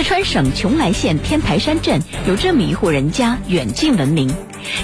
四川省邛崃县天台山镇有这么一户人家，远近闻名。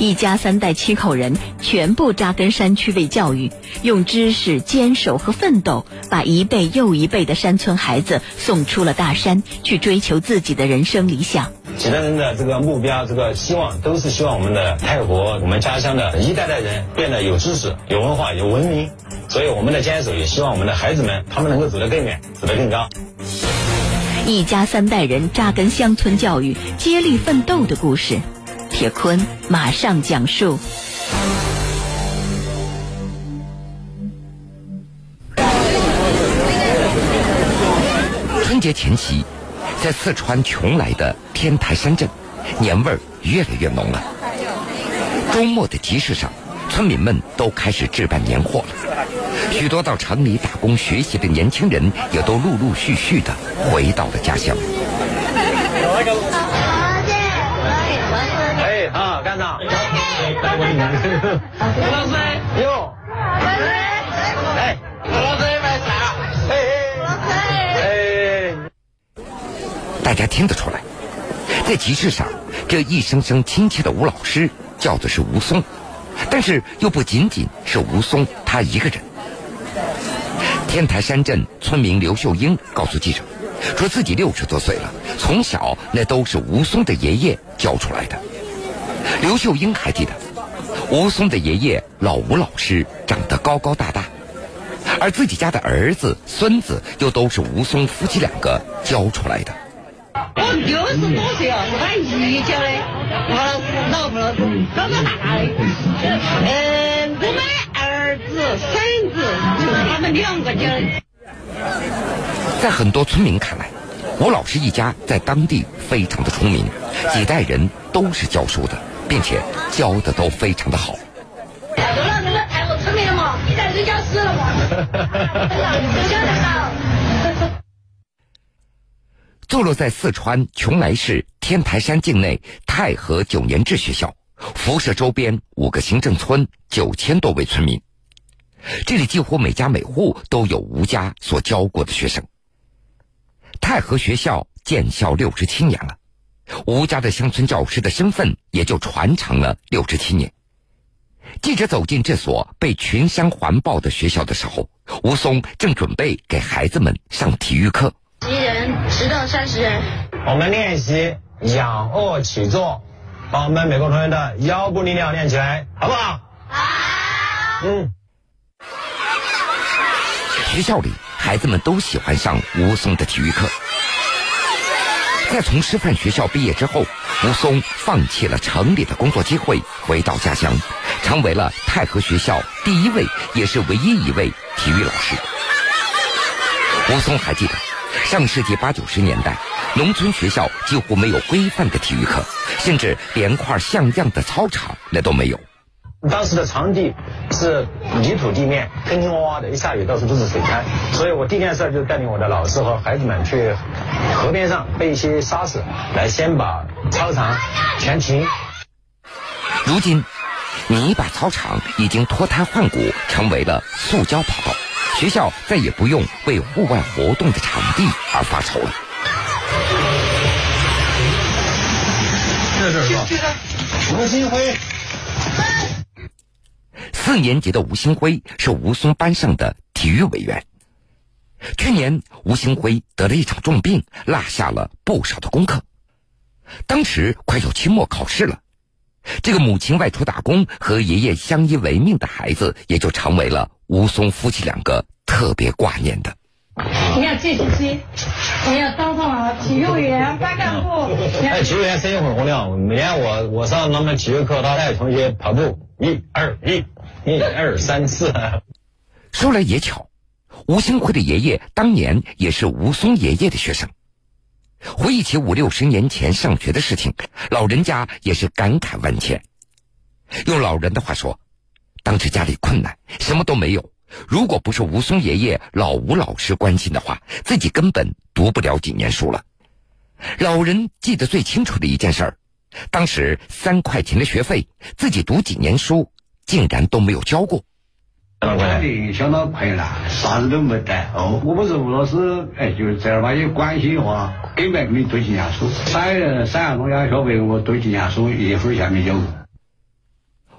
一家三代七口人全部扎根山区为教育，用知识、坚守和奋斗，把一辈又一辈的山村孩子送出了大山，去追求自己的人生理想。几代人的这个目标、这个希望，都是希望我们的泰国、我们家乡的一代代人变得有知识、有文化、有文明。所以，我们的坚守也希望我们的孩子们，他们能够走得更远，走得更高。一家三代人扎根乡村教育、接力奋斗的故事。铁坤马上讲述。春节前夕，在四川邛崃的天台山镇，年味儿越来越浓了。周末的集市上，村民们都开始置办年货了。许多到城里打工学习的年轻人，也都陆陆续续的回到了家乡。带过年，何老师，哟，哎，何老师买啥？哎哎，大家听得出来，在集市上，这一声声亲切的吴老师叫的是吴松，但是又不仅仅是吴松他一个人。天台山镇村民刘秀英告诉记者，说自己六十多岁了，从小那都是吴松的爷爷教出来的。刘秀英还记得，吴松的爷爷老吴老师长得高高大大，而自己家的儿子、孙子又都是吴松夫妻两个教出来的。我六十多岁了，是他姨教的，我老婆老师高高大大的。嗯，两个教的。在很多村民看来，吴老师一家在当地非常的出名，几代人都是教书的。并且教的都非常的好。坐落在四川邛崃市天台山境内太和九年制学校，辐射周边五个行政村九千多位村民。这里几乎每家每户都有吴家所教过的学生。太和学校建校六十七年了。吴家的乡村教师的身份也就传承了六十七年。记者走进这所被群山环抱的学校的时候，吴松正准备给孩子们上体育课。一人十到三十人。我们练习仰卧起坐，把我们每个同学的腰部力量练起来，好不好？好。嗯。学校里，孩子们都喜欢上吴松的体育课。在从师范学校毕业之后，吴松放弃了城里的工作机会，回到家乡，成为了太和学校第一位也是唯一一位体育老师。吴松还记得，上世纪八九十年代，农村学校几乎没有规范的体育课，甚至连块像样的操场那都没有。当时的场地是泥土地面，坑坑洼洼的，一下雨到处都是水滩，所以我第一件事就带领我的老师和孩子们去河边上背一些沙子，来先把操场全停。如今，泥巴操场已经脱胎换骨，成为了塑胶跑道，学校再也不用为户外活动的场地而发愁了。这是什么？吴新辉。四年级的吴兴辉是吴松班上的体育委员。去年，吴兴辉得了一场重病，落下了不少的功课。当时快要期末考试了，这个母亲外出打工和爷爷相依为命的孩子，也就成为了吴松夫妻两个特别挂念的。你要继续去，你要当上了体育委员、班干部。哎，体育委员声音很洪亮，每年我我上他们体育课，他带同学跑步，一二一。一 二三四。说来也巧，吴兴辉的爷爷当年也是吴松爷爷的学生。回忆起五六十年前上学的事情，老人家也是感慨万千。用老人的话说，当时家里困难，什么都没有。如果不是吴松爷爷老吴老师关心的话，自己根本读不了几年书了。老人记得最清楚的一件事儿，当时三块钱的学费，自己读几年书。竟然都没有教过。肯定相当困难，啥子都没得。哦，我们是吴老师，哎，就是正儿八经关心的话，根本没读几年书。三人三亚东亚小朋友，我读几年书，一分钱没交过。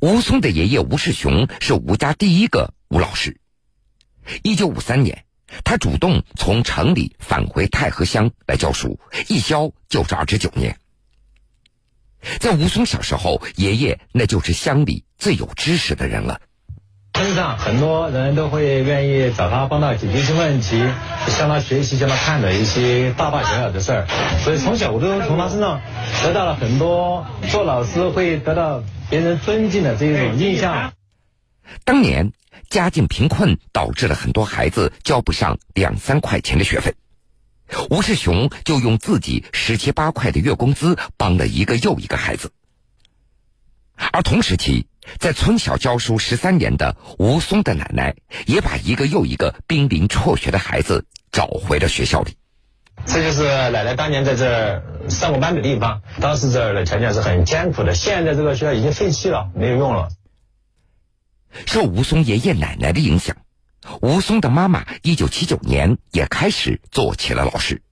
吴松的爷爷吴世雄是吴家第一个吴老师。一九五三年，他主动从城里返回太和乡来教书，一教就是二十九年。在吴松小时候，爷爷那就是乡里最有知识的人了。村上很多人都会愿意找他帮他解决一些问题，向他学习，向他看的一些大大小小的事儿。所以从小我都从他身上得到了很多做老师会得到别人尊敬的这一种印象。当年家境贫困，导致了很多孩子交不上两三块钱的学费。吴世雄就用自己十七八块的月工资帮了一个又一个孩子。而同时期，在村小教书十三年的吴松的奶奶，也把一个又一个濒临辍学的孩子找回了学校里。这就是奶奶当年在这儿上过班的地方。当时这儿的条件是很艰苦的，现在这个学校已经废弃了，没有用了。受吴松爷爷奶奶的影响，吴松的妈妈一九七九年也开始做起了老师。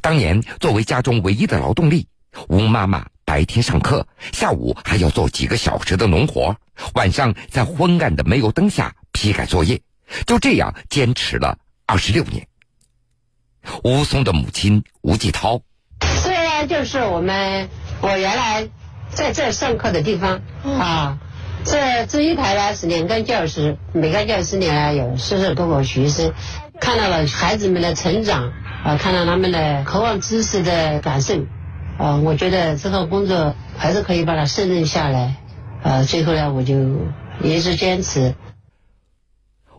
当年作为家中唯一的劳动力，吴妈妈白天上课，下午还要做几个小时的农活，晚上在昏暗的煤油灯下批改作业，就这样坚持了二十六年。吴松的母亲吴继涛，虽然就是我们我原来在这上课的地方啊。这这一排呢是两个教室，每个教室里呢有四十多个学生，看到了孩子们的成长，啊，看到他们的渴望知识的感受，啊，我觉得这份工作还是可以把它胜任下来，啊，最后呢我就一直坚持。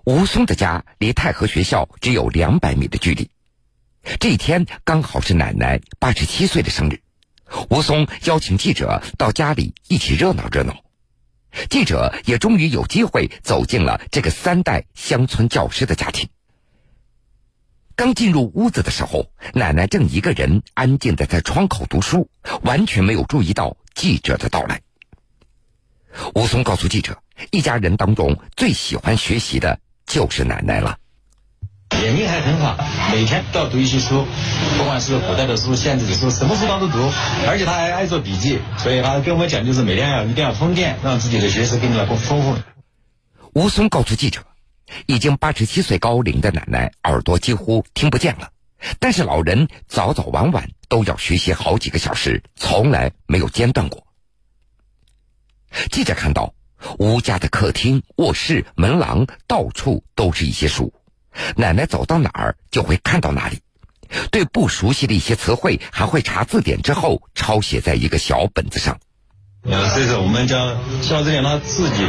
吴松的家离太和学校只有两百米的距离，这一天刚好是奶奶八十七岁的生日，吴松邀请记者到家里一起热闹热闹。记者也终于有机会走进了这个三代乡村教师的家庭。刚进入屋子的时候，奶奶正一个人安静的在窗口读书，完全没有注意到记者的到来。吴松告诉记者，一家人当中最喜欢学习的就是奶奶了。眼睛还很好，每天都要读一些书，不管是古代的书、现代的书，什么书他都读，而且他还爱做笔记，所以他跟我们讲，就是每天要一定要充电，让自己的学识更加丰丰富。吴松告诉记者，已经八十七岁高龄的奶奶耳朵几乎听不见了，但是老人早早晚晚都要学习好几个小时，从来没有间断过。记者看到吴家的客厅、卧室、门廊到处都是一些书。奶奶走到哪儿就会看到哪里，对不熟悉的一些词汇还会查字典之后抄写在一个小本子上。呃，所以说我们将小字典他自己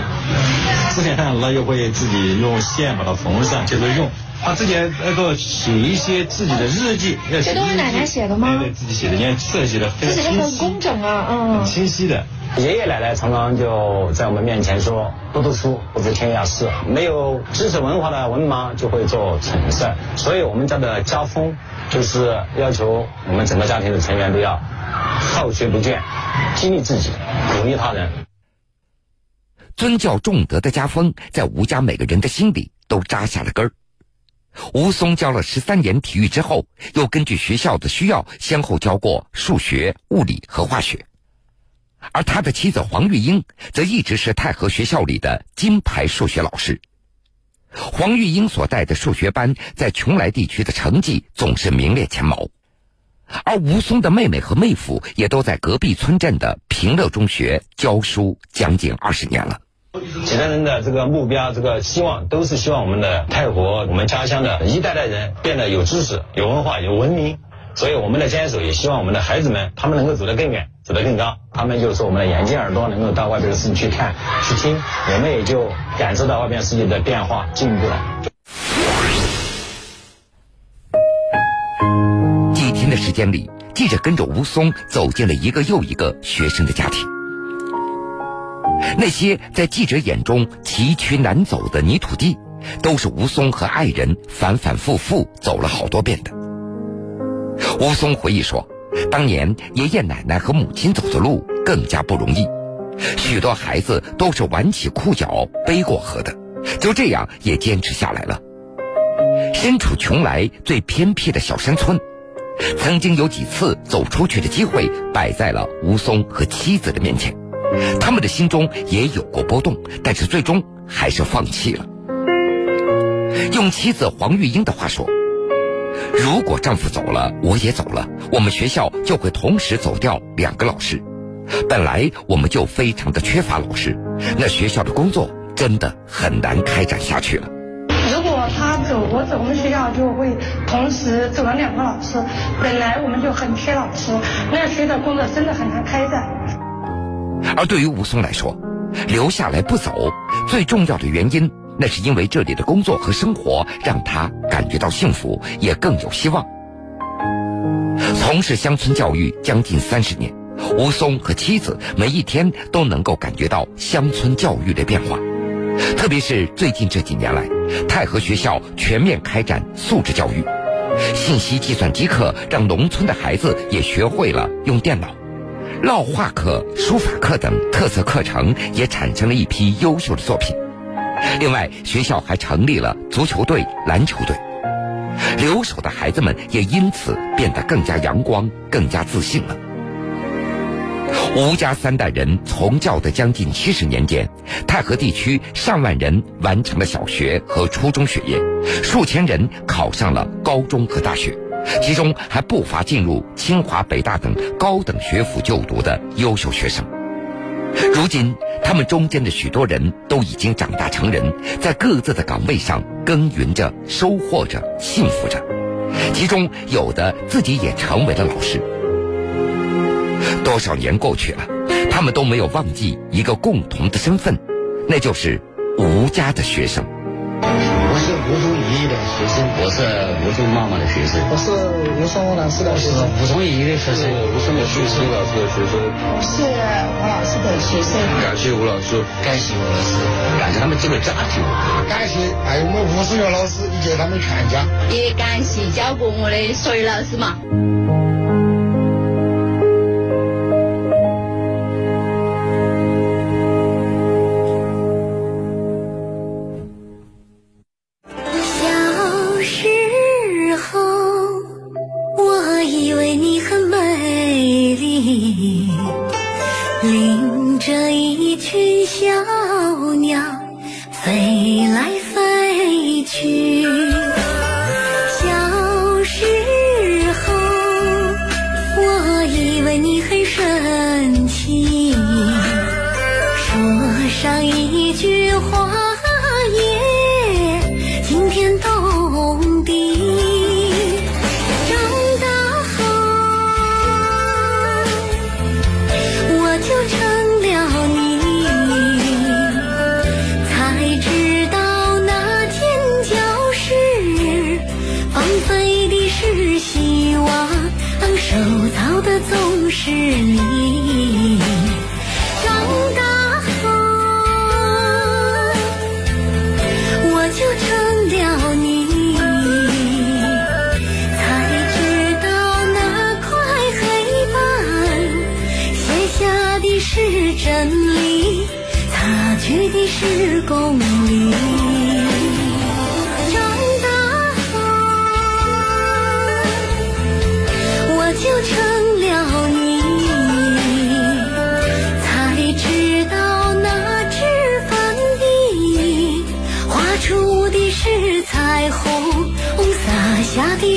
字典上，他就会自己用线把它缝上接着用。他之前那个写一些自己的日记，这都是奶奶写的吗？对对，自己写的，你看字写的非常清晰，很工整啊，嗯，很清晰的。爷爷奶奶常常就在我们面前说：“多读书，不知天下事。没有知识文化的文盲就会做蠢事。”所以，我们家的家风就是要求我们整个家庭的成员都要好学不倦，激励自己，鼓励他人。尊教重德的家风在吴家每个人的心里都扎下了根儿。吴松教了十三年体育之后，又根据学校的需要，先后教过数学、物理和化学。而他的妻子黄玉英则一直是太和学校里的金牌数学老师。黄玉英所带的数学班在邛崃地区的成绩总是名列前茅，而吴松的妹妹和妹夫也都在隔壁村镇的平乐中学教书将近二十年了。济南人的这个目标、这个希望，都是希望我们的泰和、我们家乡的一代代人变得有知识、有文化、有文明。所以我们的坚守也希望我们的孩子们，他们能够走得更远，走得更高。他们就是我们的眼睛、耳朵，能够到外边的事情去看、去听，我们也就感受到外边世界的变化、进步了。几天的时间里，记者跟着吴松走进了一个又一个学生的家庭。那些在记者眼中崎岖难走的泥土地，都是吴松和爱人反反复复走了好多遍的。吴松回忆说：“当年爷爷奶奶和母亲走的路更加不容易，许多孩子都是挽起裤脚背过河的，就这样也坚持下来了。身处邛崃最偏僻的小山村，曾经有几次走出去的机会摆在了吴松和妻子的面前，他们的心中也有过波动，但是最终还是放弃了。用妻子黄玉英的话说：“如果丈夫走了，我也走了，我们学校就会同时走掉两个老师。本来我们就非常的缺乏老师，那学校的工作真的很难开展下去了。”如果他走，我走，我们学校就会同时走了两个老师。本来我们就很缺老师，那学校工作真的很难开展。而对于吴松来说，留下来不走，最重要的原因。那是因为这里的工作和生活让他感觉到幸福，也更有希望。从事乡村教育将近三十年，吴松和妻子每一天都能够感觉到乡村教育的变化。特别是最近这几年来，太和学校全面开展素质教育，信息计算机课让农村的孩子也学会了用电脑，烙画课、书法课等特色课程也产生了一批优秀的作品。另外，学校还成立了足球队、篮球队，留守的孩子们也因此变得更加阳光、更加自信了。吴家三代人从教的将近七十年间，太和地区上万人完成了小学和初中学业，数千人考上了高中和大学，其中还不乏进入清华、北大等高等学府就读的优秀学生。如今，他们中间的许多人都已经长大成人，在各自的岗位上耕耘着、收获着、幸福着。其中有的自己也成为了老师。多少年过去了，他们都没有忘记一个共同的身份，那就是吴家的学生。吴宗义的学生，我是吴松妈妈的学生，我是吴松老师的学生，吴松怡的学生，吴松的学生，吴老师的学生，是吴老师的学生。感谢吴老师，感谢吴老师，感谢他们整个家庭，感谢还有我们吴松元老师以及他们全家，也感谢教过我的所有老师嘛。上一句话也惊天动地。长大后，我就成了你，才知道那间教室放飞的是希望，守巢的总是你。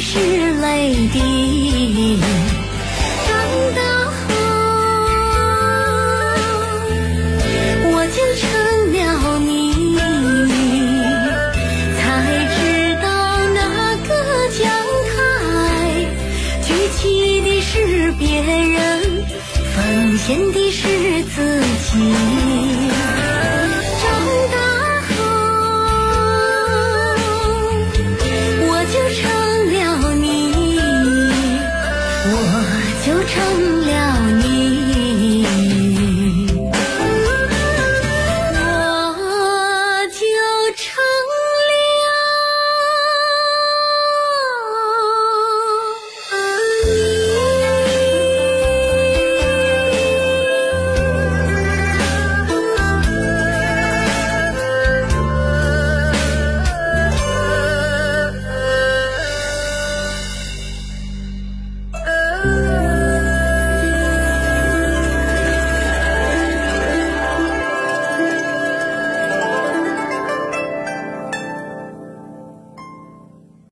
是泪滴长大后，我就成了你，才知道那个讲台，举起的是别人，奉献的是自己。